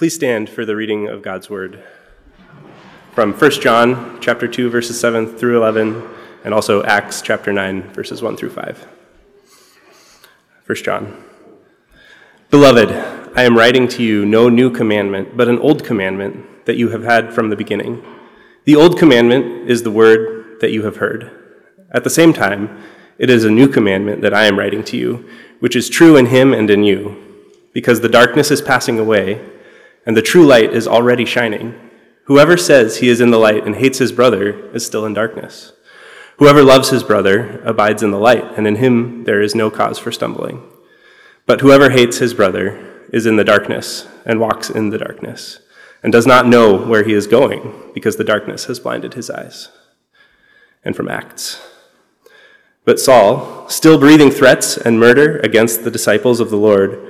Please stand for the reading of God's word from 1 John chapter 2 verses 7 through 11 and also Acts chapter 9 verses 1 through 5. 1 John Beloved, I am writing to you no new commandment, but an old commandment that you have had from the beginning. The old commandment is the word that you have heard. At the same time, it is a new commandment that I am writing to you, which is true in him and in you, because the darkness is passing away and the true light is already shining. Whoever says he is in the light and hates his brother is still in darkness. Whoever loves his brother abides in the light, and in him there is no cause for stumbling. But whoever hates his brother is in the darkness and walks in the darkness, and does not know where he is going, because the darkness has blinded his eyes. And from Acts. But Saul, still breathing threats and murder against the disciples of the Lord,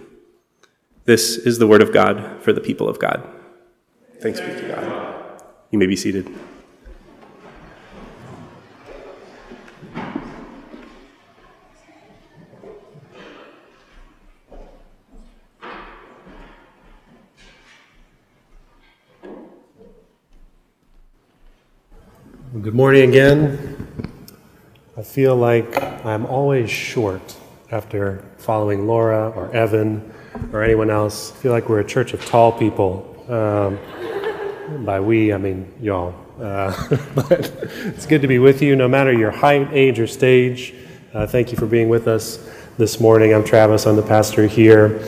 This is the word of God for the people of God. Thanks be to God. You may be seated. Good morning again. I feel like I'm always short after following Laura or Evan or anyone else. Feel like we're a church of tall people. Um, by we, I mean y'all. Uh, but it's good to be with you, no matter your height, age, or stage. Uh, thank you for being with us this morning. I'm Travis, I'm the pastor here.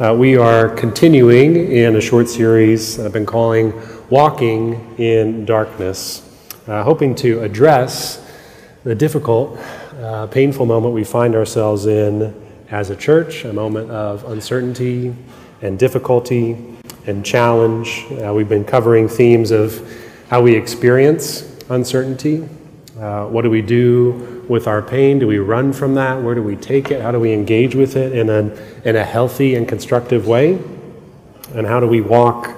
Uh, we are continuing in a short series I've been calling Walking in Darkness, uh, hoping to address the difficult, uh, painful moment we find ourselves in as a church, a moment of uncertainty and difficulty and challenge. Uh, we've been covering themes of how we experience uncertainty. Uh, what do we do with our pain? Do we run from that? Where do we take it? How do we engage with it in a, in a healthy and constructive way? And how do we walk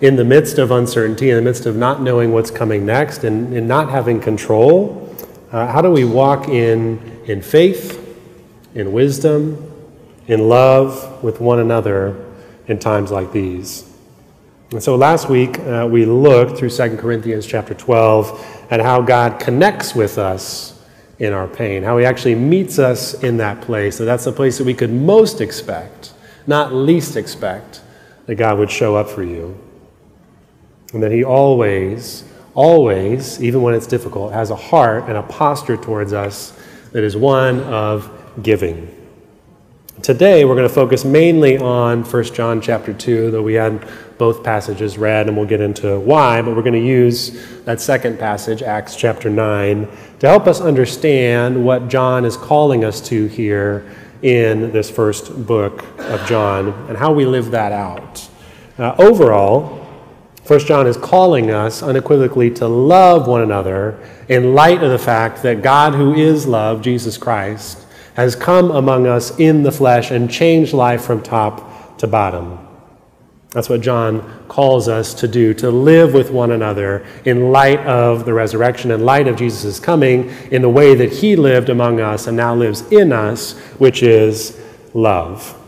in the midst of uncertainty, in the midst of not knowing what's coming next and, and not having control? Uh, how do we walk in, in faith in wisdom, in love with one another in times like these. And so last week uh, we looked through 2 Corinthians chapter 12 at how God connects with us in our pain, how he actually meets us in that place. So that's the place that we could most expect, not least expect, that God would show up for you. And that he always, always, even when it's difficult, has a heart and a posture towards us that is one of giving. Today we're going to focus mainly on 1 John chapter 2, though we had both passages read and we'll get into why, but we're going to use that second passage, Acts chapter 9, to help us understand what John is calling us to here in this first book of John and how we live that out. Uh, overall, 1 John is calling us unequivocally to love one another in light of the fact that God, who is love, Jesus Christ, has come among us in the flesh and changed life from top to bottom. That's what John calls us to do, to live with one another in light of the resurrection, in light of Jesus' coming, in the way that he lived among us and now lives in us, which is love.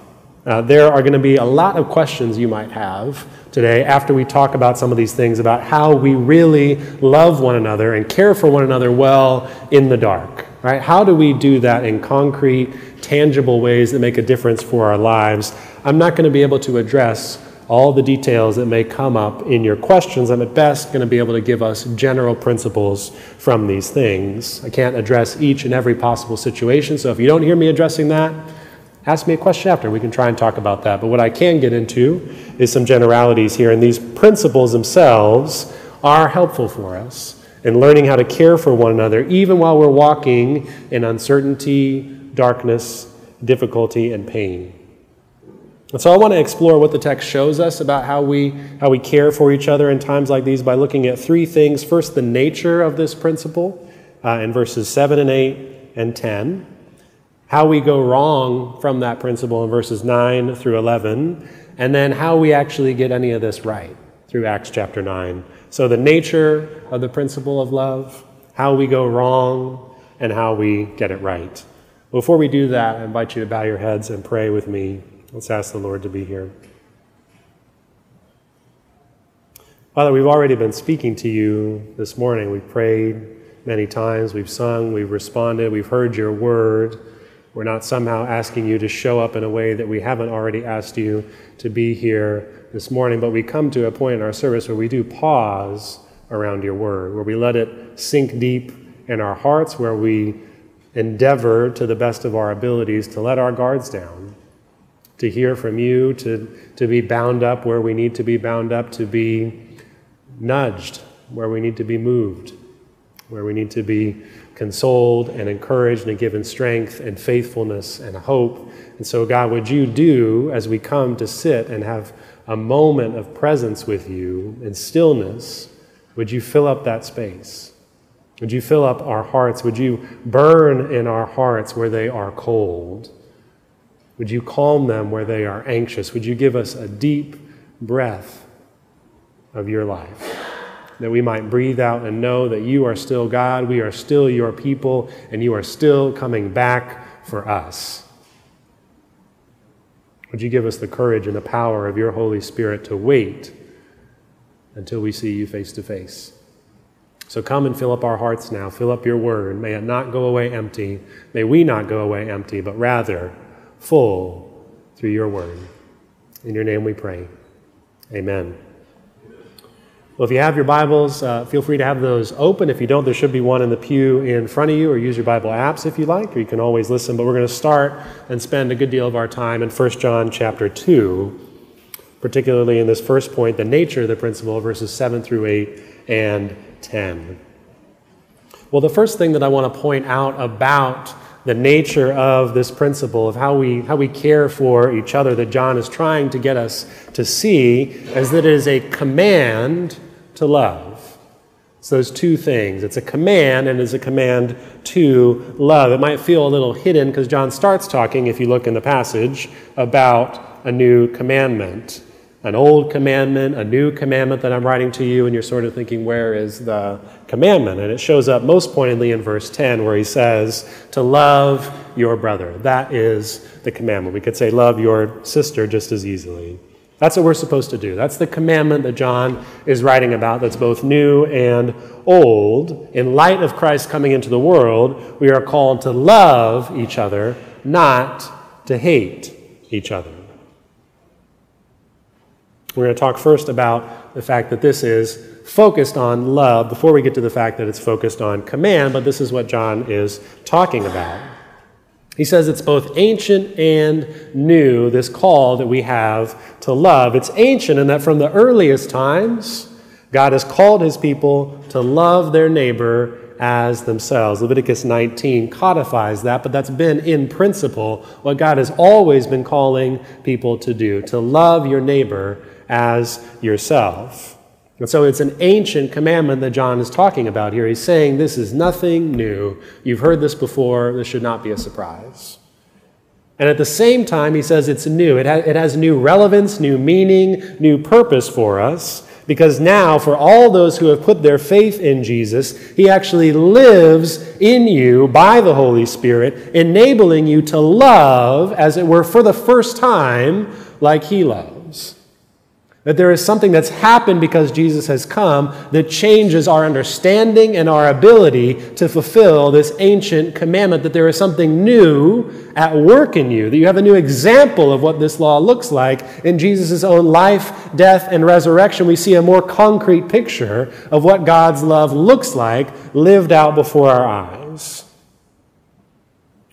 Uh, there are going to be a lot of questions you might have today after we talk about some of these things about how we really love one another and care for one another well in the dark. Right? How do we do that in concrete, tangible ways that make a difference for our lives? I'm not going to be able to address all the details that may come up in your questions. I'm at best going to be able to give us general principles from these things. I can't address each and every possible situation, so if you don't hear me addressing that, ask me a question after. We can try and talk about that. But what I can get into is some generalities here, and these principles themselves are helpful for us and learning how to care for one another, even while we're walking in uncertainty, darkness, difficulty, and pain. And so I want to explore what the text shows us about how we, how we care for each other in times like these by looking at three things. First, the nature of this principle uh, in verses 7 and 8 and 10. How we go wrong from that principle in verses 9 through 11. And then how we actually get any of this right through Acts chapter 9. So, the nature of the principle of love, how we go wrong, and how we get it right. Before we do that, I invite you to bow your heads and pray with me. Let's ask the Lord to be here. Father, we've already been speaking to you this morning. We've prayed many times, we've sung, we've responded, we've heard your word. We're not somehow asking you to show up in a way that we haven't already asked you to be here this morning, but we come to a point in our service where we do pause around your word, where we let it sink deep in our hearts, where we endeavor to the best of our abilities to let our guards down to hear from you, to, to be bound up where we need to be bound up, to be nudged where we need to be moved, where we need to be consoled and encouraged and given strength and faithfulness and hope. And so, God, would you do as we come to sit and have a moment of presence with you in stillness? Would you fill up that space? Would you fill up our hearts? Would you burn in our hearts where they are cold? Would you calm them where they are anxious? Would you give us a deep breath of your life? That we might breathe out and know that you are still God, we are still your people, and you are still coming back for us. Would you give us the courage and the power of your Holy Spirit to wait until we see you face to face? So come and fill up our hearts now. Fill up your word. May it not go away empty. May we not go away empty, but rather full through your word. In your name we pray. Amen. Well, if you have your Bibles, uh, feel free to have those open. If you don't, there should be one in the pew in front of you, or use your Bible apps if you like, or you can always listen. But we're going to start and spend a good deal of our time in 1 John chapter 2, particularly in this first point, the nature of the principle, verses 7 through 8 and 10. Well, the first thing that I want to point out about the nature of this principle of how we, how we care for each other that John is trying to get us to see is that it is a command to love. So those two things. It's a command and it's a command to love. It might feel a little hidden because John starts talking, if you look in the passage, about a new commandment an old commandment, a new commandment that I'm writing to you, and you're sort of thinking, where is the commandment? And it shows up most pointedly in verse 10, where he says, to love your brother. That is the commandment. We could say, love your sister just as easily. That's what we're supposed to do. That's the commandment that John is writing about, that's both new and old. In light of Christ coming into the world, we are called to love each other, not to hate each other. We're going to talk first about the fact that this is focused on love before we get to the fact that it's focused on command, but this is what John is talking about. He says it's both ancient and new, this call that we have to love. It's ancient in that from the earliest times, God has called his people to love their neighbor as themselves. Leviticus 19 codifies that, but that's been in principle what God has always been calling people to do to love your neighbor as yourself. And so it's an ancient commandment that John is talking about here. He's saying this is nothing new. You've heard this before. This should not be a surprise. And at the same time, he says it's new. It, ha- it has new relevance, new meaning, new purpose for us. Because now, for all those who have put their faith in Jesus, he actually lives in you by the Holy Spirit, enabling you to love, as it were, for the first time, like he loves. That there is something that's happened because Jesus has come that changes our understanding and our ability to fulfill this ancient commandment. That there is something new at work in you, that you have a new example of what this law looks like. In Jesus' own life, death, and resurrection, we see a more concrete picture of what God's love looks like lived out before our eyes.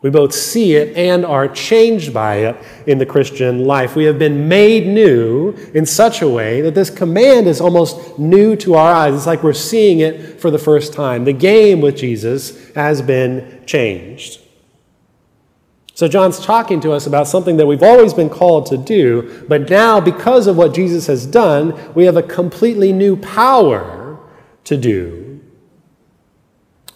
We both see it and are changed by it in the Christian life. We have been made new in such a way that this command is almost new to our eyes. It's like we're seeing it for the first time. The game with Jesus has been changed. So, John's talking to us about something that we've always been called to do, but now, because of what Jesus has done, we have a completely new power to do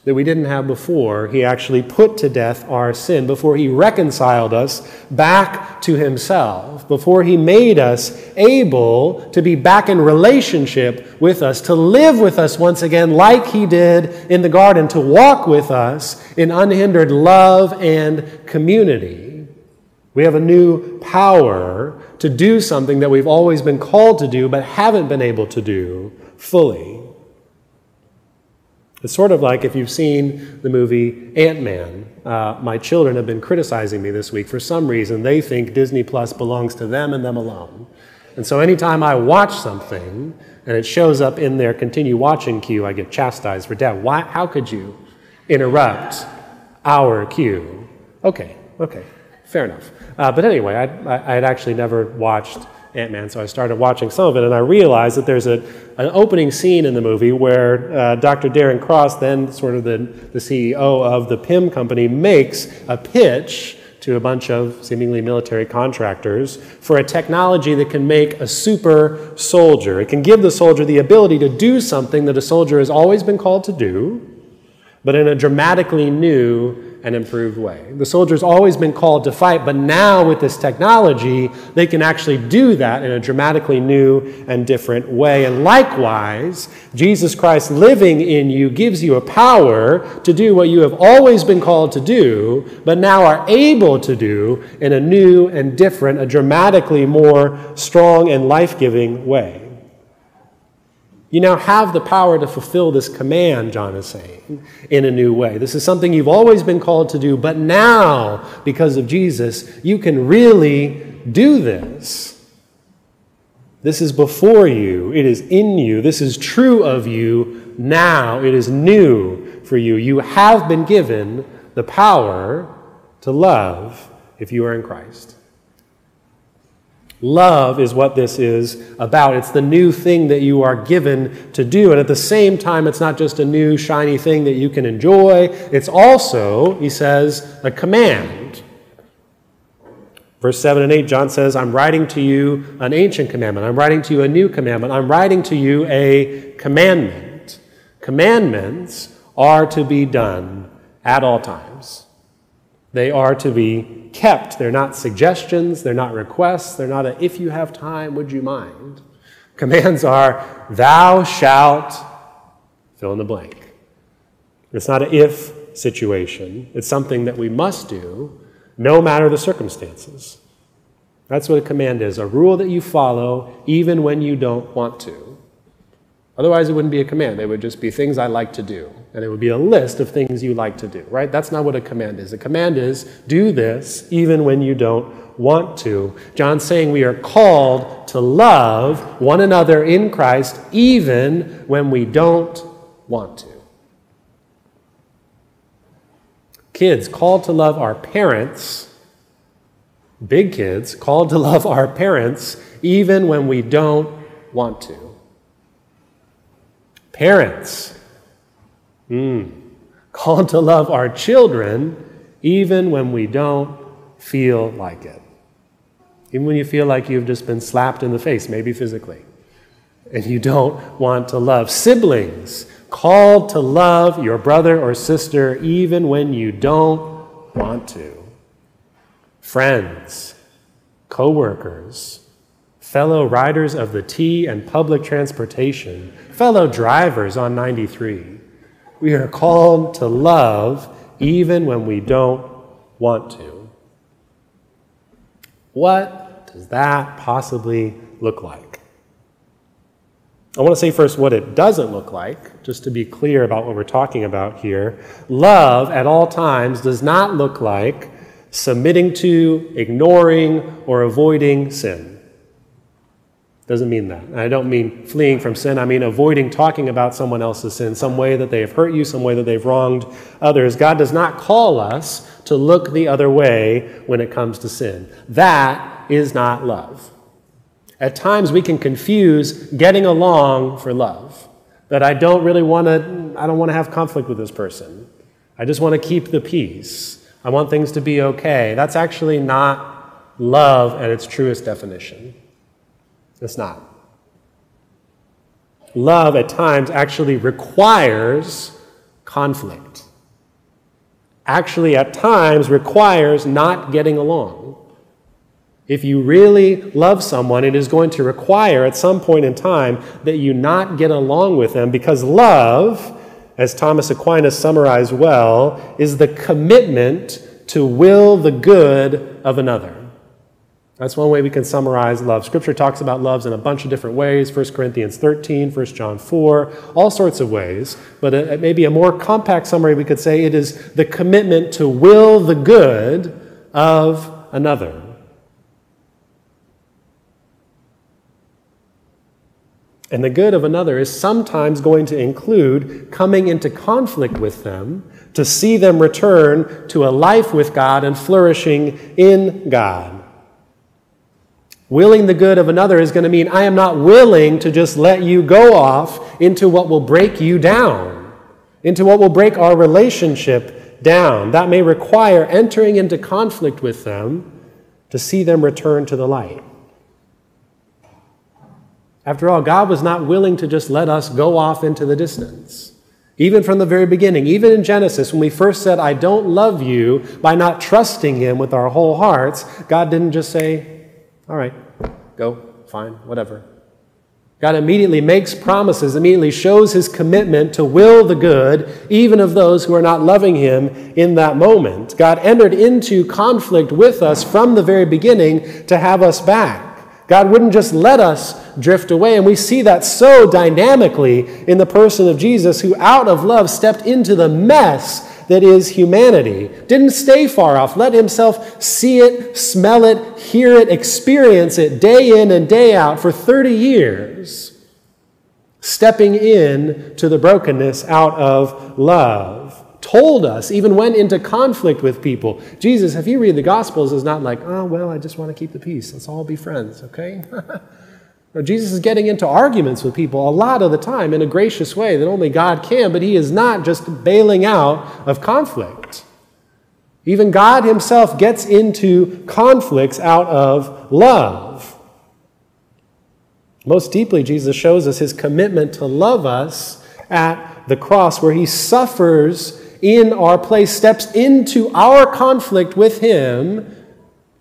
that we didn't have before. He actually put to death our sin before he reconciled us back to himself, before he made us able to be back in relationship with us, to live with us once again like he did in the garden, to walk with us in unhindered love and community. We have a new power to do something that we've always been called to do but haven't been able to do fully. It's sort of like if you've seen the movie Ant Man. Uh, my children have been criticizing me this week. For some reason, they think Disney Plus belongs to them and them alone. And so anytime I watch something and it shows up in their continue watching queue, I get chastised for dad. Why, how could you interrupt our queue? Okay, okay, fair enough. Uh, but anyway, I, I had actually never watched Ant Man, so I started watching some of it, and I realized that there's a, an opening scene in the movie where uh, Dr. Darren Cross, then sort of the, the CEO of the Pym company, makes a pitch to a bunch of seemingly military contractors for a technology that can make a super soldier. It can give the soldier the ability to do something that a soldier has always been called to do, but in a dramatically new an improved way. The soldier's always been called to fight, but now with this technology, they can actually do that in a dramatically new and different way. And likewise, Jesus Christ living in you gives you a power to do what you have always been called to do, but now are able to do in a new and different, a dramatically more strong and life giving way. You now have the power to fulfill this command, John is saying, in a new way. This is something you've always been called to do, but now, because of Jesus, you can really do this. This is before you, it is in you, this is true of you now, it is new for you. You have been given the power to love if you are in Christ. Love is what this is about. It's the new thing that you are given to do. And at the same time, it's not just a new, shiny thing that you can enjoy, it's also, he says, a command. Verse 7 and 8, John says, I'm writing to you an ancient commandment. I'm writing to you a new commandment. I'm writing to you a commandment. Commandments are to be done at all times, they are to be kept. They're not suggestions, they're not requests, they're not a if you have time, would you mind? Commands are thou shalt fill in the blank. It's not an if situation, it's something that we must do no matter the circumstances. That's what a command is a rule that you follow even when you don't want to. Otherwise, it wouldn't be a command. It would just be things I like to do. And it would be a list of things you like to do, right? That's not what a command is. A command is do this even when you don't want to. John's saying we are called to love one another in Christ even when we don't want to. Kids called to love our parents, big kids called to love our parents even when we don't want to. Parents, mm, called to love our children even when we don't feel like it. Even when you feel like you've just been slapped in the face, maybe physically, and you don't want to love. Siblings, called to love your brother or sister even when you don't want to. Friends, co workers, fellow riders of the T and public transportation, fellow drivers on 93. We are called to love even when we don't want to. What does that possibly look like? I want to say first what it doesn't look like, just to be clear about what we're talking about here. Love at all times does not look like submitting to, ignoring, or avoiding sin. Doesn't mean that. I don't mean fleeing from sin. I mean avoiding talking about someone else's sin, some way that they have hurt you, some way that they've wronged others. God does not call us to look the other way when it comes to sin. That is not love. At times we can confuse getting along for love. That I don't really want to I don't want to have conflict with this person. I just want to keep the peace. I want things to be okay. That's actually not love at its truest definition. It's not. Love at times actually requires conflict. Actually, at times, requires not getting along. If you really love someone, it is going to require at some point in time that you not get along with them because love, as Thomas Aquinas summarized well, is the commitment to will the good of another. That's one way we can summarize love. Scripture talks about loves in a bunch of different ways 1 Corinthians 13, 1 John 4, all sorts of ways. But it, maybe a more compact summary, we could say it is the commitment to will the good of another. And the good of another is sometimes going to include coming into conflict with them to see them return to a life with God and flourishing in God. Willing the good of another is going to mean I am not willing to just let you go off into what will break you down, into what will break our relationship down. That may require entering into conflict with them to see them return to the light. After all, God was not willing to just let us go off into the distance. Even from the very beginning, even in Genesis, when we first said, I don't love you by not trusting Him with our whole hearts, God didn't just say, All right, go, fine, whatever. God immediately makes promises, immediately shows His commitment to will the good, even of those who are not loving Him in that moment. God entered into conflict with us from the very beginning to have us back. God wouldn't just let us drift away. And we see that so dynamically in the person of Jesus, who out of love stepped into the mess that is humanity. Didn't stay far off, let himself see it, smell it, hear it, experience it day in and day out for 30 years, stepping in to the brokenness out of love told us, even went into conflict with people. Jesus, if you read the Gospels, is not like, oh, well, I just want to keep the peace. Let's all be friends, okay? no, Jesus is getting into arguments with people a lot of the time in a gracious way that only God can, but he is not just bailing out of conflict. Even God himself gets into conflicts out of love. Most deeply, Jesus shows us his commitment to love us at the cross, where he suffers in our place, steps into our conflict with Him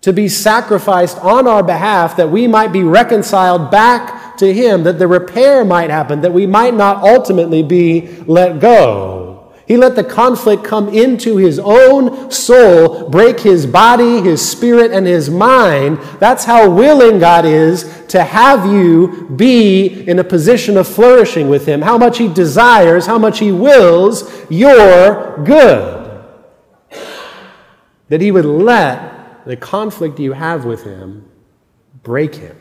to be sacrificed on our behalf that we might be reconciled back to Him, that the repair might happen, that we might not ultimately be let go. He let the conflict come into his own soul, break his body, his spirit, and his mind. That's how willing God is to have you be in a position of flourishing with him. How much he desires, how much he wills your good. That he would let the conflict you have with him break him.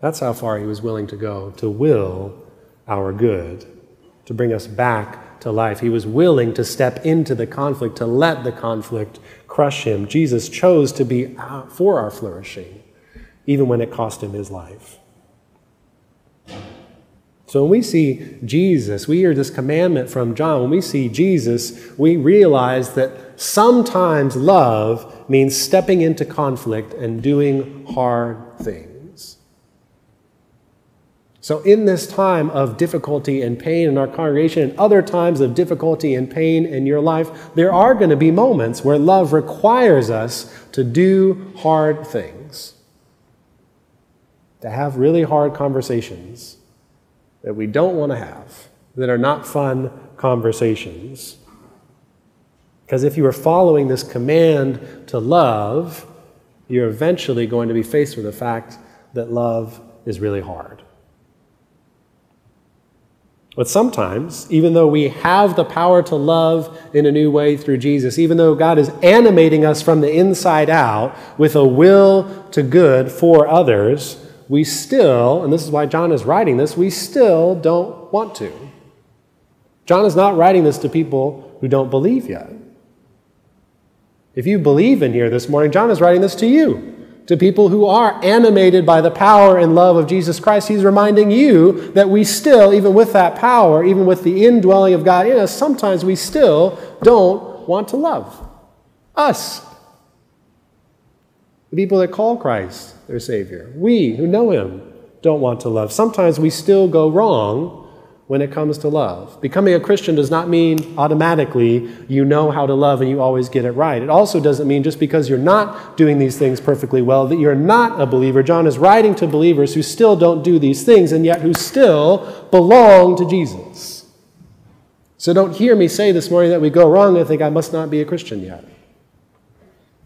That's how far he was willing to go to will our good, to bring us back to life. He was willing to step into the conflict, to let the conflict crush him. Jesus chose to be for our flourishing, even when it cost him his life. So when we see Jesus, we hear this commandment from John. When we see Jesus, we realize that sometimes love means stepping into conflict and doing hard things. So, in this time of difficulty and pain in our congregation, and other times of difficulty and pain in your life, there are going to be moments where love requires us to do hard things, to have really hard conversations that we don't want to have, that are not fun conversations. Because if you are following this command to love, you're eventually going to be faced with the fact that love is really hard. But sometimes, even though we have the power to love in a new way through Jesus, even though God is animating us from the inside out with a will to good for others, we still, and this is why John is writing this, we still don't want to. John is not writing this to people who don't believe yet. If you believe in here this morning, John is writing this to you. to people who are animated by the power and love of Jesus Christ. He's reminding you that we still, even with that power, even with the indwelling of God in us, sometimes we still don't want to love us. The people that call Christ their Savior. We who know Him don't want to love. Sometimes we still go wrong when it comes to love. Becoming a Christian does not mean automatically you know how to love and you always get it right. It also doesn't mean just because you're not doing these things perfectly well that you're not a believer. John is writing to believers who still don't do these things and yet who still belong to Jesus. So don't hear me say this morning that we go wrong and think I must not be a Christian yet.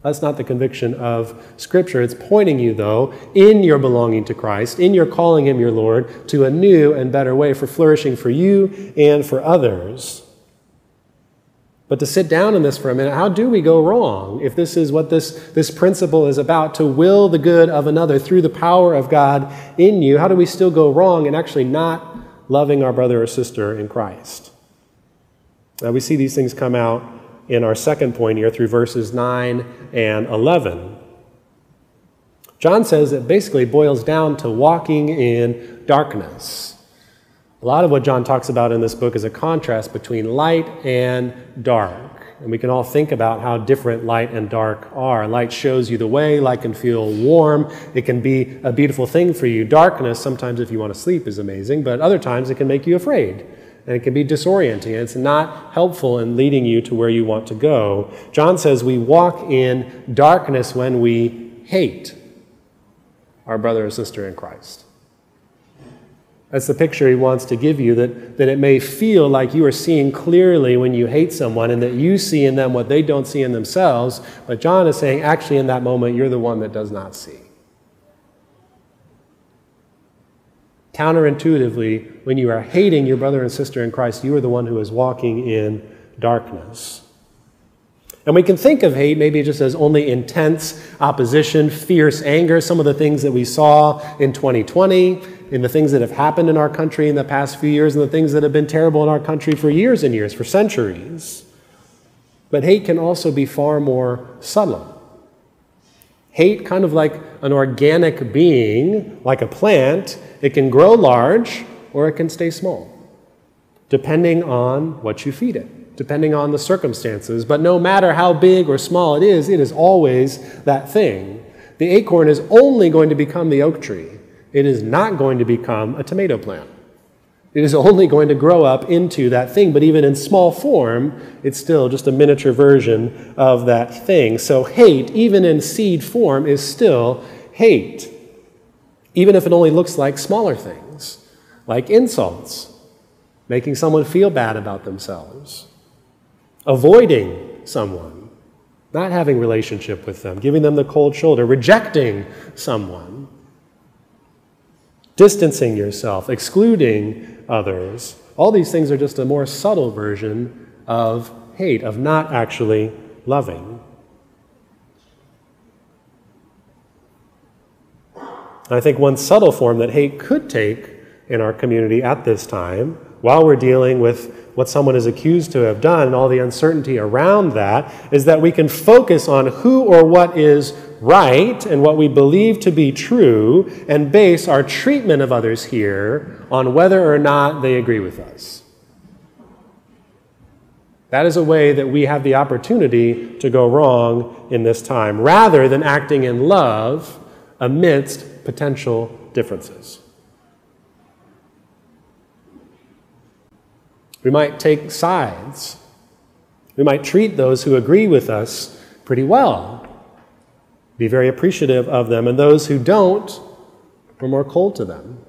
That's not the conviction of Scripture. It's pointing you, though, in your belonging to Christ, in your calling Him your Lord, to a new and better way for flourishing for you and for others. But to sit down in this for a minute, how do we go wrong if this is what this, this principle is about to will the good of another through the power of God in you? How do we still go wrong in actually not loving our brother or sister in Christ? Now, we see these things come out in our second point here through verses 9 and 11. John says it basically boils down to walking in darkness. A lot of what John talks about in this book is a contrast between light and dark. And we can all think about how different light and dark are. Light shows you the way, light can feel warm, it can be a beautiful thing for you. Darkness, sometimes if you want to sleep, is amazing, but other times it can make you afraid and it can be disorienting, and it's not helpful in leading you to where you want to go. John says we walk in darkness when we hate our brother or sister in Christ. That's the picture he wants to give you that, that it may feel like you are seeing clearly when you hate someone and that you see in them what they don't see in themselves. But John is saying, actually, in that moment, you're the one that does not see. Counterintuitively, when you are hating your brother and sister in Christ, you are the one who is walking in darkness. And we can think of hate maybe just as only intense opposition, fierce anger, some of the things that we saw in 2020, in the things that have happened in our country in the past few years, and the things that have been terrible in our country for years and years, for centuries. But hate can also be far more subtle. Hate, kind of like an organic being, like a plant, it can grow large or it can stay small, depending on what you feed it, depending on the circumstances. But no matter how big or small it is, it is always that thing. The acorn is only going to become the oak tree, it is not going to become a tomato plant. It is only going to grow up into that thing, but even in small form, it's still just a miniature version of that thing. So, hate, even in seed form, is still hate, even if it only looks like smaller things, like insults, making someone feel bad about themselves, avoiding someone, not having relationship with them, giving them the cold shoulder, rejecting someone distancing yourself, excluding others. All these things are just a more subtle version of hate, of not actually loving. I think one subtle form that hate could take in our community at this time, while we're dealing with what someone is accused to have done and all the uncertainty around that, is that we can focus on who or what is right and what we believe to be true and base our treatment of others here on whether or not they agree with us. That is a way that we have the opportunity to go wrong in this time, rather than acting in love amidst potential differences. We might take sides. We might treat those who agree with us pretty well be very appreciative of them, and those who don't, we're more cold to them.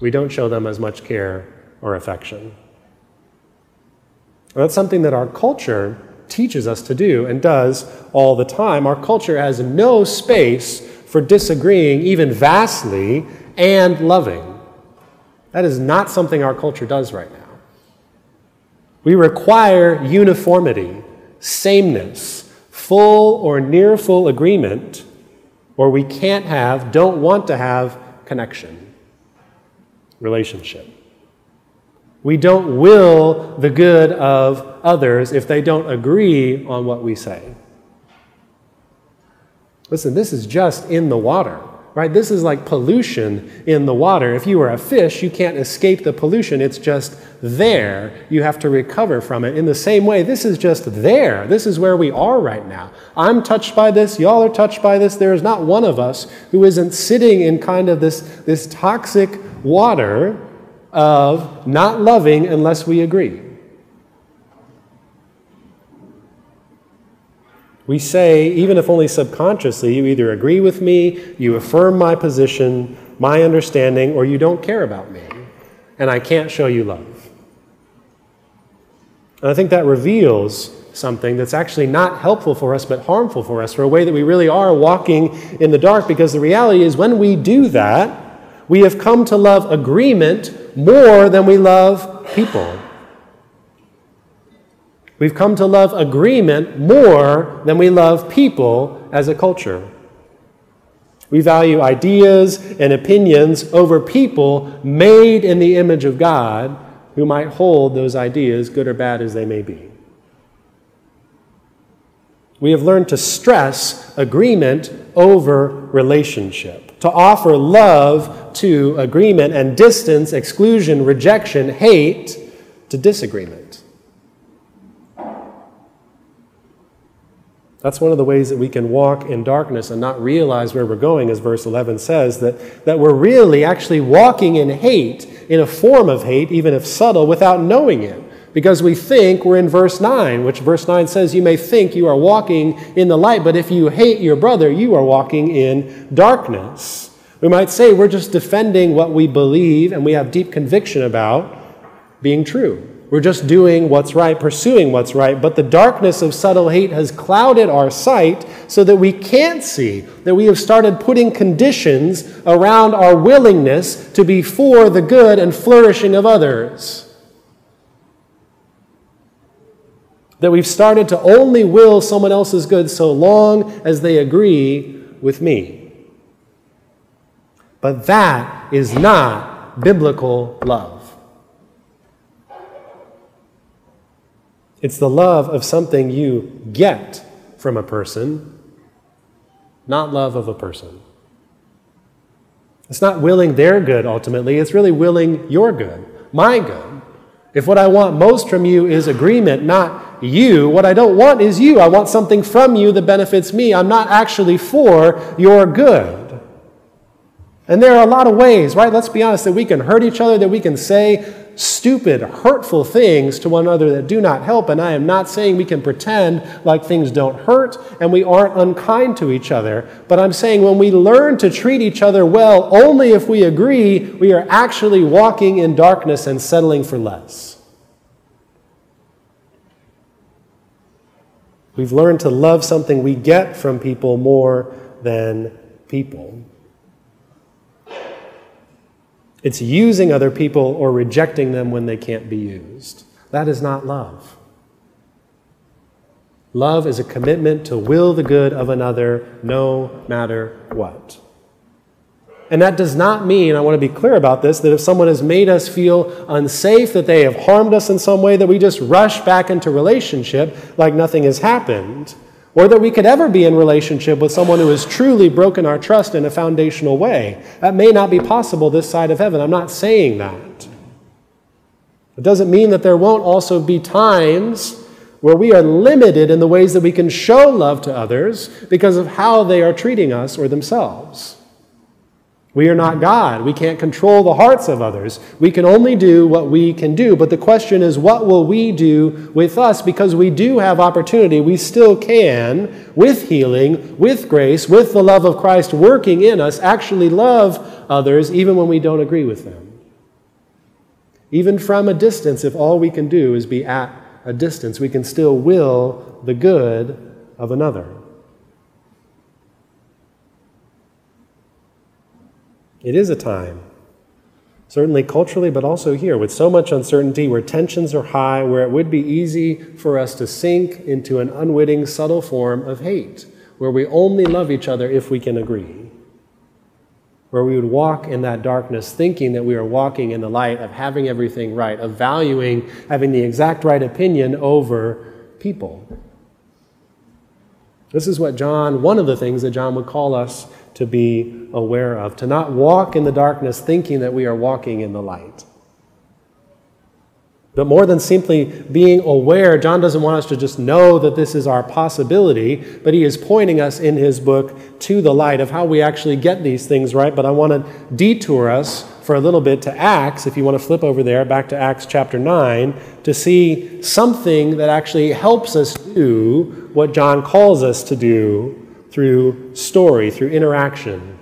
We don't show them as much care or affection. That's something that our culture teaches us to do and does all the time. Our culture has no space for disagreeing, even vastly, and loving. That is not something our culture does right now. We require uniformity, sameness, full or near full agreement, or we can't have, don't want to have connection, relationship. We don't will the good of others if they don't agree on what we say. Listen, this is just in the water, right? This is like pollution in the water. If you were a fish, you can't escape the pollution. It's just there. You have to recover from it. In the same way, this is just there. This is where we are right now. I'm touched by this. Y'all are touched by this. There is not one of us who isn't sitting in kind of this, this toxic water of not loving unless we agree. We say, even if only subconsciously, you either agree with me, you affirm my position, my understanding, or you don't care about me, and I can't show you love. And I think that reveals something that's actually not helpful for us, but harmful for us, for a way that we really are walking in the dark, because the reality is when we do that, we have come to love agreement more than we love people. We've come to love agreement more than we love people as a culture. We value ideas and opinions over people made in the image of God who might hold those ideas, good or bad as they may be. We have learned to stress agreement over relationship, to offer love to agreement and distance, exclusion, rejection, hate to disagreement. That's one of the ways that we can walk in darkness and not realize where we're going, as verse 11 says, that, that we're really actually walking in hate, in a form of hate, even if subtle, without knowing it. Because we think we're in verse 9, which verse 9 says, You may think you are walking in the light, but if you hate your brother, you are walking in darkness. We might say we're just defending what we believe and we have deep conviction about being true. We're just doing what's right, pursuing what's right, but the darkness of subtle hate has clouded our sight so that we can't see that we have started putting conditions around our willingness to be for the good and flourishing of others. That we've started to only will someone else's good so long as they agree with me. But that is not biblical love. It's the love of something you get from a person, not love of a person. It's not willing their good ultimately, it's really willing your good, my good. If what I want most from you is agreement, not you, what I don't want is you. I want something from you that benefits me. I'm not actually for your good. And there are a lot of ways, right? Let's be honest, that we can hurt each other, that we can say stupid, hurtful things to one another that do not help. And I am not saying we can pretend like things don't hurt and we aren't unkind to each other. But I'm saying when we learn to treat each other well only if we agree, we are actually walking in darkness and settling for less. We've learned to love something we get from people more than people. It's using other people or rejecting them when they can't be used. That is not love. Love is a commitment to will the good of another no matter what. And that does not mean, I want to be clear about this, that if someone has made us feel unsafe, that they have harmed us in some way, that we just rush back into relationship like nothing has happened or that we could ever be in relationship with someone who has truly broken our trust in a foundational way. That may not be possible this side of heaven. I'm not saying that. It doesn't mean that there won't also be times where we are limited in the ways that we can show love to others because of how they are treating us or themselves. We are not God. We can't control the hearts of others. We can only do what we can do. But the question is, what will we do with us? Because we do have opportunity. We still can, with healing, with grace, with the love of Christ working in us, actually love others even when we don't agree with them. Even from a distance, if all we can do is be at a distance, we can still will the good of another. It is a time, certainly culturally, but also here, with so much uncertainty, where tensions are high, where it would be easy for us to sink into an unwitting, subtle form of hate, where we only love each other if we can agree. Where we would walk in that darkness thinking that we are walking in the light of having everything right, of valuing having the exact right opinion over people. This is what John, one of the things that John would call us to be aware of, to not walk in the darkness thinking that we are walking in the light. But more than simply being aware, John doesn't want us to just know that this is our possibility, but he is pointing us in his book to the light of how we actually get these things right. But I want to detour us for a little bit to Acts, if you want to flip over there, back to Acts chapter 9, to see something that actually helps us do what John calls us to do through story, through interaction.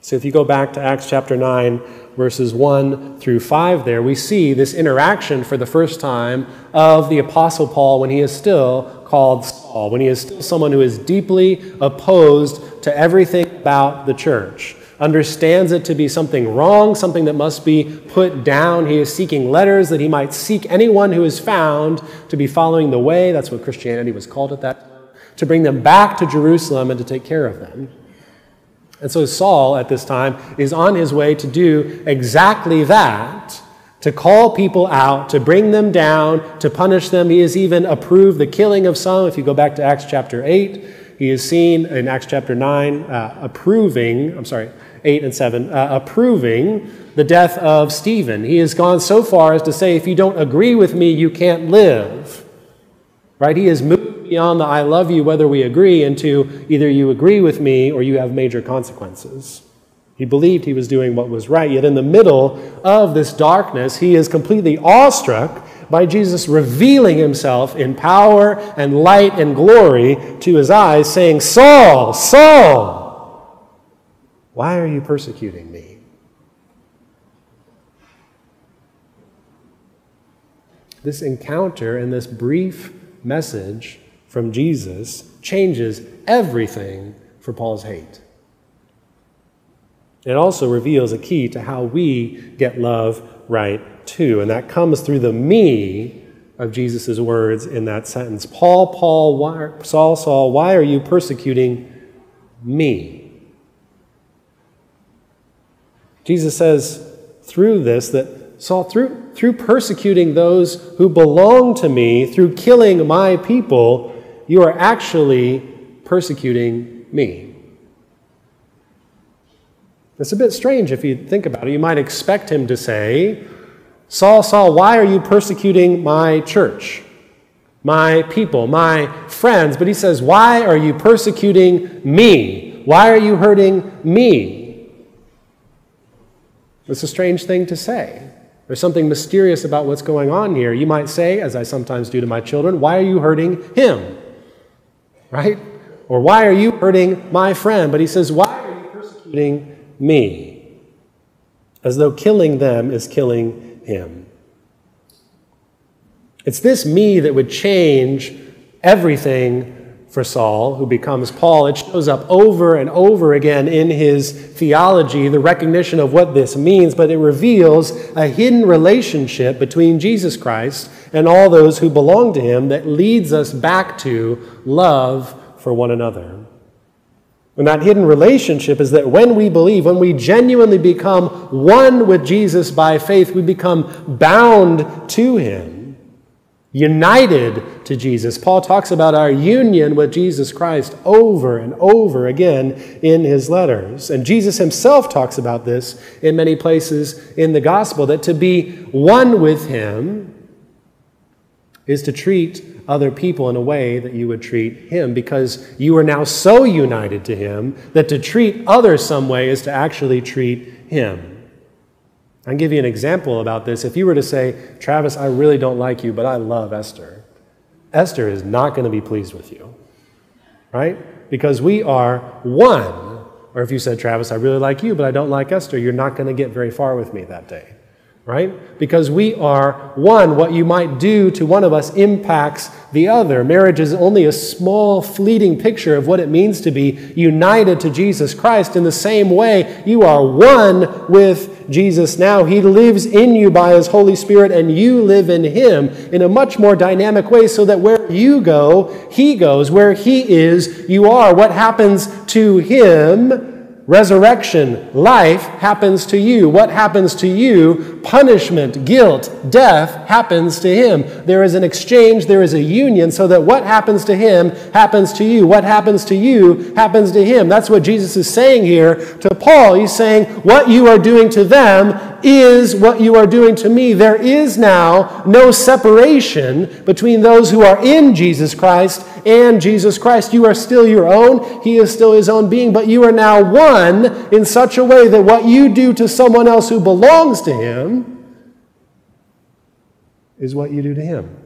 So if you go back to Acts chapter 9, verses 1 through 5 there, we see this interaction for the first time of the Apostle Paul when he is still called Saul, when he is still someone who is deeply opposed to everything about the church, understands it to be something wrong, something that must be put down. He is seeking letters that he might seek anyone who is found to be following the way. That's what Christianity was called at that time, to bring them back to Jerusalem and to take care of them. And so Saul at this time is on his way to do exactly that to call people out, to bring them down, to punish them. He has even approved the killing of some. If you go back to Acts chapter 8, he is seen in Acts chapter 9 uh, approving, I'm sorry, 8 and 7, uh, approving the death of Stephen. He has gone so far as to say, if you don't agree with me, you can't live. Right? He has moved beyond the I love you whether we agree into either you agree with me or you have major consequences. He believed he was doing what was right, yet in the middle of this darkness, he is completely awestruck by Jesus revealing himself in power and light and glory to his eyes, saying, Saul, Saul, why are you persecuting me? This encounter and this brief message from Jesus changes everything for Paul's hate. It also reveals a key to how we get love right too, and that comes through the me of Jesus' words in that sentence. Paul, Paul, why, Saul, Saul, why are you persecuting me? Jesus says through this that Saul, through, through persecuting those who belong to me, through killing my people, you are actually persecuting me. It's a bit strange if you think about it. You might expect him to say, Saul, Saul, why are you persecuting my church, my people, my friends? But he says, Why are you persecuting me? Why are you hurting me? It's a strange thing to say. There's something mysterious about what's going on here. You might say, as I sometimes do to my children, Why are you hurting him? Right? Or why are you hurting my friend? But he says, why are you persecuting me? As though killing them is killing him. It's this me that would change everything for Saul, who becomes Paul. It shows up over and over again in his theology, the recognition of what this means, but it reveals a hidden relationship between Jesus Christ and all those who belong to him that leads us back to love for one another. And that hidden relationship is that when we believe, when we genuinely become one with Jesus by faith, we become bound to him united to Jesus. Paul talks about our union with Jesus Christ over and over again in his letters. And Jesus himself talks about this in many places in the gospel that to be one with him is to treat other people in a way that you would treat him because you are now so united to him that to treat others some way is to actually treat him. I'll give you an example about this. If you were to say, Travis, I really don't like you, but I love Esther, Esther is not going to be pleased with you, right? Because we are one. Or if you said, Travis, I really like you, but I don't like Esther, you're not going to get very far with me that day right? Because we are one. What you might do to one of us impacts the other. Marriage is only a small, fleeting picture of what it means to be united to Jesus Christ. In the same way, you are one with Jesus now. He lives in you by His Holy Spirit, and you live in Him in a much more dynamic way, so that where you go, He goes. Where He is, you are. What happens to Him resurrection, life happens to you. What happens to you? Punishment, guilt, death happens to him. There is an exchange, there is a union, so that what happens to him happens to you. What happens to you happens to him. That's what Jesus is saying here to Paul. He's saying, What you are doing to them is what you are doing to me. There is now no separation between those who are in Jesus Christ and Jesus Christ. You are still your own, He is still His own being, but you are now one in such a way that what you do to someone else who belongs to Him is what you do to Him.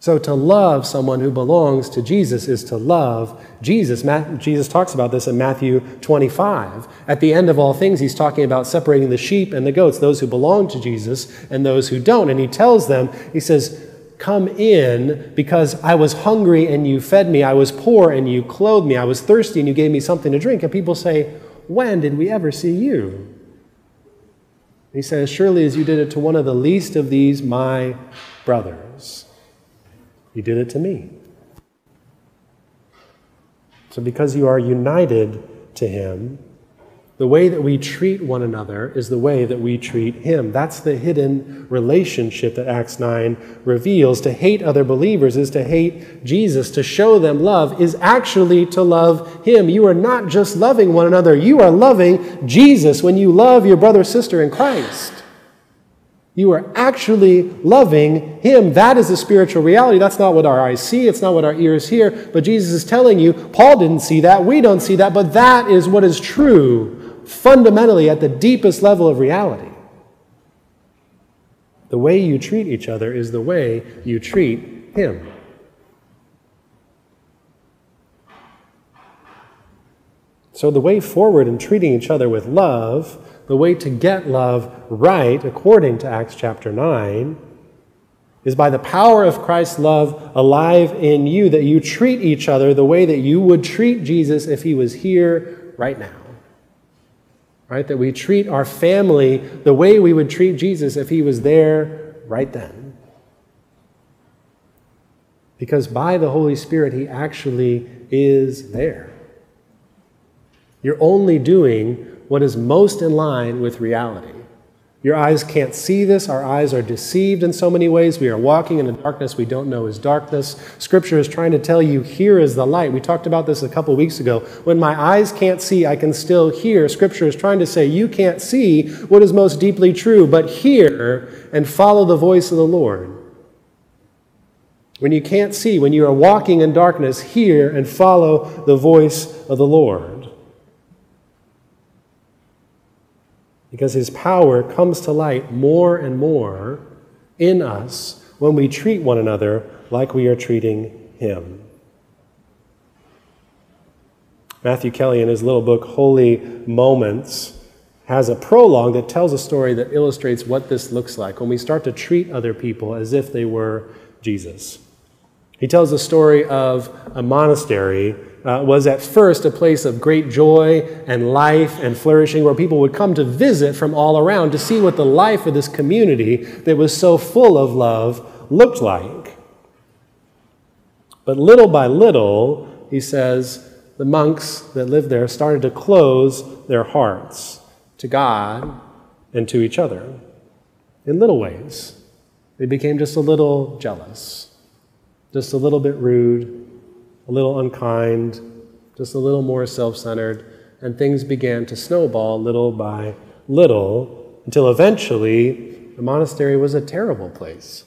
So, to love someone who belongs to Jesus is to love Jesus. Jesus talks about this in Matthew 25. At the end of all things, he's talking about separating the sheep and the goats, those who belong to Jesus and those who don't. And he tells them, he says, Come in because I was hungry and you fed me. I was poor and you clothed me. I was thirsty and you gave me something to drink. And people say, When did we ever see you? He says, Surely as you did it to one of the least of these, my brothers. you did it to me. So, because you are united to Him, the way that we treat one another is the way that we treat Him. That's the hidden relationship that Acts 9 reveals. To hate other believers is to hate Jesus. To show them love is actually to love Him. You are not just loving one another, you are loving Jesus when you love your brother sister in Christ. You are actually loving Him. That is the spiritual reality. That's not what our eyes see, it's not what our ears hear. But Jesus is telling you, Paul didn't see that, we don't see that, but that is what is true fundamentally at the deepest level of reality. The way you treat each other is the way you treat Him. So, the way forward in treating each other with love the way to get love right, according to Acts chapter 9, is by the power of Christ's love alive in you, that you treat each other the way that you would treat Jesus if he was here right now. Right? That we treat our family the way we would treat Jesus if he was there right then. Because by the Holy Spirit, he actually is there. You're only doing what is most in line with reality. Your eyes can't see this. Our eyes are deceived in so many ways. We are walking in a darkness we don't know is darkness. Scripture is trying to tell you here is the light. We talked about this a couple weeks ago. When my eyes can't see, I can still hear. Scripture is trying to say you can't see what is most deeply true, but hear and follow the voice of the Lord. When you can't see, when you are walking in darkness, hear and follow the voice of the Lord. Because his power comes to light more and more in us when we treat one another like we are treating him. Matthew Kelly, in his little book, Holy Moments, has a prologue that tells a story that illustrates what this looks like when we start to treat other people as if they were Jesus. He tells the story of a monastery uh, was at first a place of great joy and life and flourishing where people would come to visit from all around to see what the life of this community that was so full of love looked like. But little by little, he says, the monks that lived there started to close their hearts to God and to each other in little ways. They became just a little jealous, just a little bit rude, a little unkind, just a little more self centered, and things began to snowball little by little until eventually the monastery was a terrible place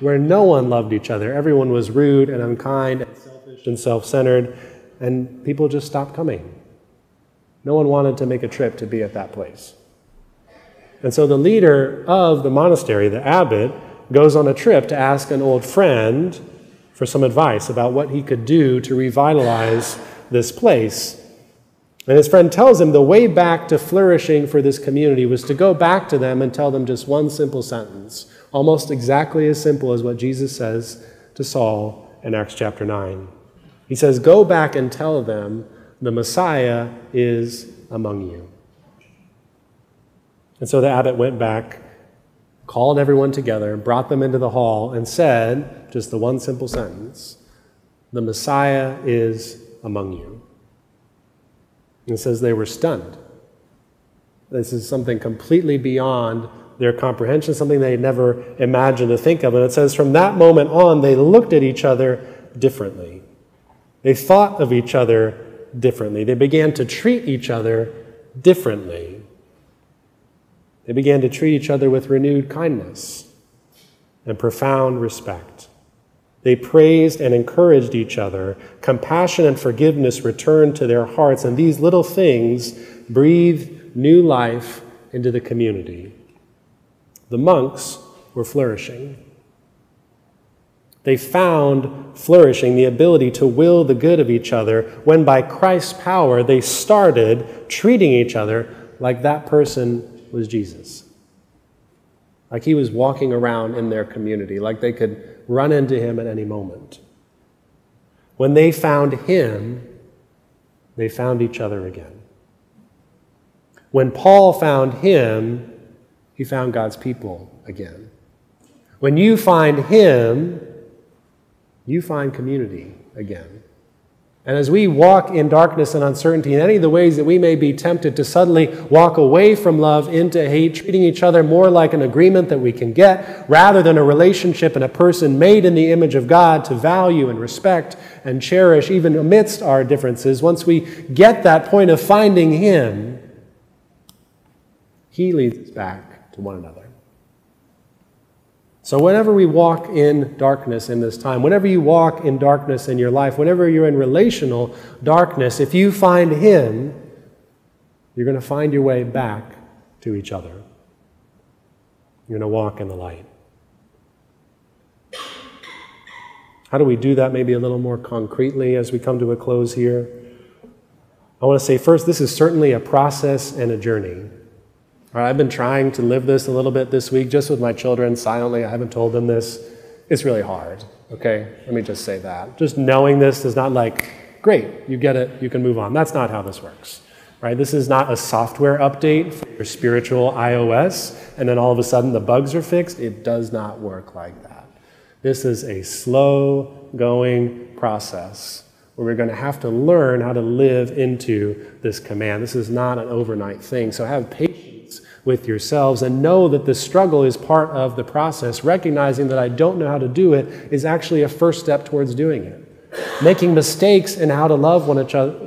where no one loved each other. Everyone was rude and unkind and selfish and self centered, and people just stopped coming. No one wanted to make a trip to be at that place. And so the leader of the monastery, the abbot, goes on a trip to ask an old friend for some advice about what he could do to revitalize this place. And his friend tells him the way back to flourishing for this community was to go back to them and tell them just one simple sentence, almost exactly as simple as what Jesus says to Saul in Acts chapter 9. He says, Go back and tell them the Messiah is among you. And so the abbot went back called everyone together, brought them into the hall, and said just the one simple sentence The Messiah is among you. It says they were stunned. This is something completely beyond their comprehension, something they had never imagined to think of. And it says from that moment on, they looked at each other differently. They thought of each other differently. They began to treat each other differently. They began to treat each other with renewed kindness and profound respect. They praised and encouraged each other. Compassion and forgiveness returned to their hearts, and these little things breathed new life into the community. The monks were flourishing. They found flourishing the ability to will the good of each other when, by Christ's power, they started treating each other like that person was Jesus. Like he was walking around in their community, like they could run into him at any moment. When they found him, they found each other again. When Paul found him, he found God's people again. When you find him, you find community again. And as we walk in darkness and uncertainty, in any of the ways that we may be tempted to suddenly walk away from love into hate, treating each other more like an agreement that we can get rather than a relationship and a person made in the image of God to value and respect and cherish even amidst our differences, once we get that point of finding Him, He leads us back to one another. So, whenever we walk in darkness in this time, whenever you walk in darkness in your life, whenever you're in relational darkness, if you find Him, you're going to find your way back to each other. You're going to walk in the light. How do we do that maybe a little more concretely as we come to a close here? I want to say first, this is certainly a process and a journey. I've been trying to live this a little bit this week just with my children silently. I haven't told them this. It's really hard, okay? Let me just say that. Just knowing this is not like, great, you get it, you can move on. That's not how this works, right? This is not a software update for your spiritual iOS, and then all of a sudden the bugs are fixed. It does not work like that. This is a slow going process where we're going to have to learn how to live into this command. This is not an overnight thing. So have patience with yourselves and know that the struggle is part of the process. Recognizing that I don't know how to do it is actually a first step towards doing it. Making mistakes in how to love one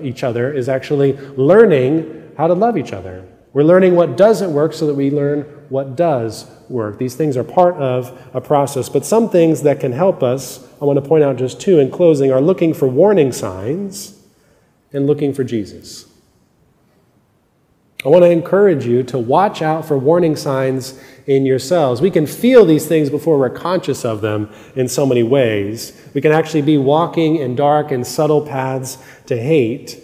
each other is actually learning how to love each other. We're learning what doesn't work so that we learn what does work. These things are part of a process, but some things that can help us, I want to point out just two in closing, are looking for warning signs and looking for Jesus. I want to encourage you to watch out for warning signs in yourselves. We can feel these things before we're conscious of them in so many ways. We can actually be walking in dark and subtle paths to hate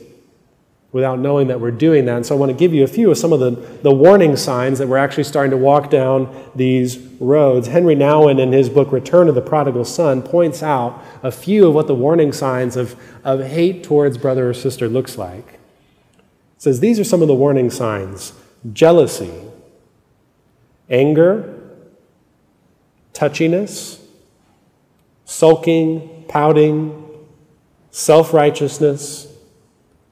without knowing that we're doing that. And so I want to give you a few of some of the, the warning signs that we're actually starting to walk down these roads. Henri Nouwen, in his book Return of the Prodigal Son, points out a few of what the warning signs of, of hate towards brother or sister looks like. It says these are some of the warning signs jealousy, anger, touchiness, sulking, pouting, self righteousness,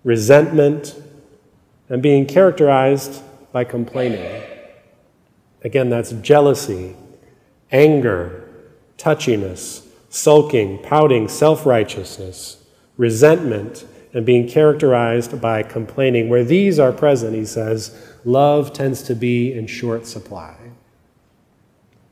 resentment, and being characterized by complaining. Again, that's jealousy, anger, touchiness, sulking, pouting, self righteousness, resentment, and being characterized by complaining. Where these are present, he says, love tends to be in short supply.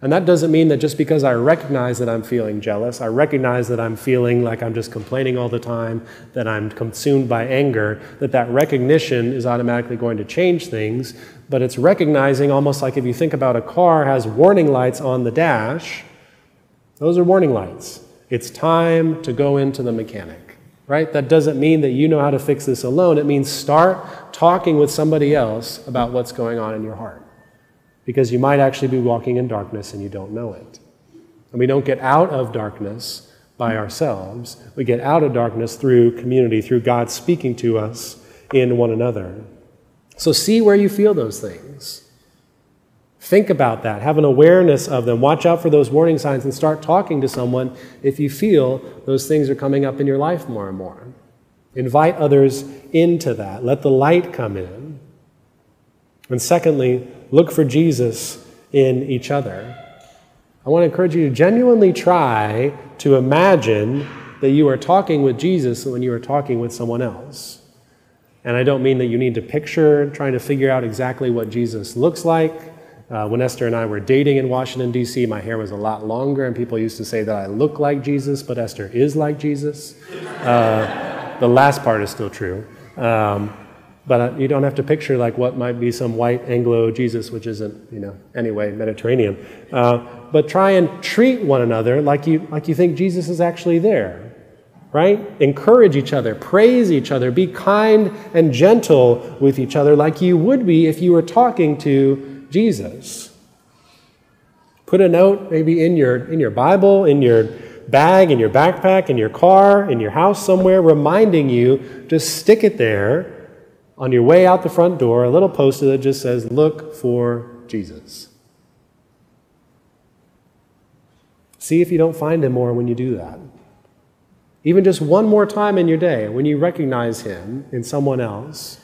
And that doesn't mean that just because I recognize that I'm feeling jealous, I recognize that I'm feeling like I'm just complaining all the time, that I'm consumed by anger, that that recognition is automatically going to change things. But it's recognizing almost like if you think about a car has warning lights on the dash, those are warning lights. It's time to go into the mechanic right? That doesn't mean that you know how to fix this alone. It means start talking with somebody else about what's going on in your heart. Because you might actually be walking in darkness and you don't know it. And we don't get out of darkness by ourselves. We get out of darkness through community, through God speaking to us in one another. So see where you feel those things. Think about that. Have an awareness of them. Watch out for those warning signs and start talking to someone if you feel those things are coming up in your life more and more. Invite others into that. Let the light come in. And secondly, look for Jesus in each other. I want to encourage you to genuinely try to imagine that you are talking with Jesus when you are talking with someone else. And I don't mean that you need to picture trying to figure out exactly what Jesus looks like. Uh, when Esther and I were dating in Washington, D.C., my hair was a lot longer, and people used to say that I look like Jesus, but Esther is like Jesus. Uh, the last part is still true. Um, but uh, you don't have to picture like what might be some white Anglo Jesus, which isn't, you know, anyway, Mediterranean. Uh, but try and treat one another like you, like you think Jesus is actually there right? Encourage each other, praise each other, be kind and gentle with each other like you would be if you were talking to Jesus. Put a note maybe in your, in your Bible, in your bag, in your backpack, in your car, in your house somewhere, reminding you to stick it there on your way out the front door, a little poster that just says, Look for Jesus. See if you don't find him more when you do that. Even just one more time in your day, when you recognize Him in someone else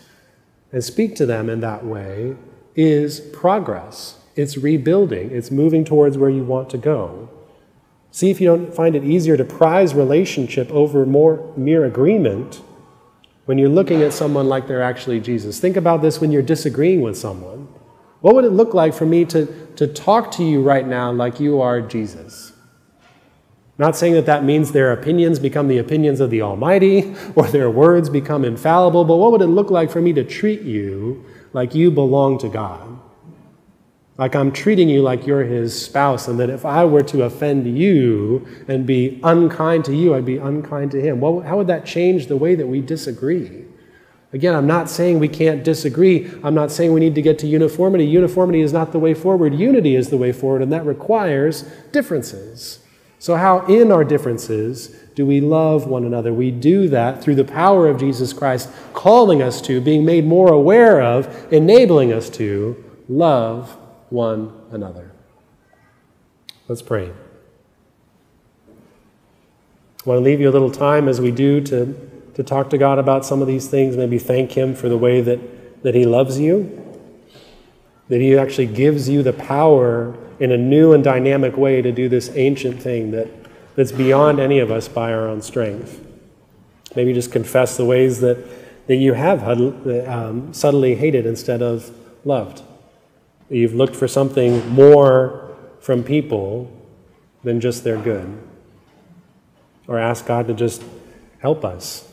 and speak to them in that way, is progress. It's rebuilding, it's moving towards where you want to go. See if you don't find it easier to prize relationship over more mere agreement when you're looking at someone like they're actually Jesus. Think about this when you're disagreeing with someone. What would it look like for me to, to talk to you right now like you are Jesus? Not saying that that means their opinions become the opinions of the Almighty or their words become infallible, but what would it look like for me to treat you like you belong to God? Like I'm treating you like you're his spouse, and that if I were to offend you and be unkind to you, I'd be unkind to him. Well, how would that change the way that we disagree? Again, I'm not saying we can't disagree. I'm not saying we need to get to uniformity. Uniformity is not the way forward. Unity is the way forward, and that requires differences. So, how in our differences do we love one another? We do that through the power of Jesus Christ calling us to, being made more aware of, enabling us to love one another. Let's pray. I want to leave you a little time as we do to, to talk to God about some of these things, maybe thank Him for the way that, that He loves you, that He actually gives you the power in a new and dynamic way to do this ancient thing that, that's beyond any of us by our own strength. Maybe just confess the ways that, that you have um, subtly hated instead of loved. You've looked for something more from people than just their good. Or ask God to just help us,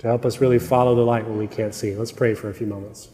to help us really follow the light when we can't see. Let's pray for a few moments.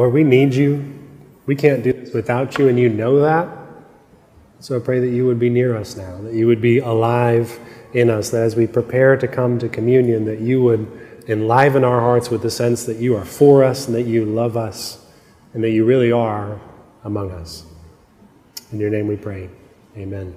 Lord, we need you. We can't do this without you, and you know that. So I pray that you would be near us now, that you would be alive in us, that as we prepare to come to communion, that you would enliven our hearts with the sense that you are for us and that you love us and that you really are among us. In your name we pray. Amen.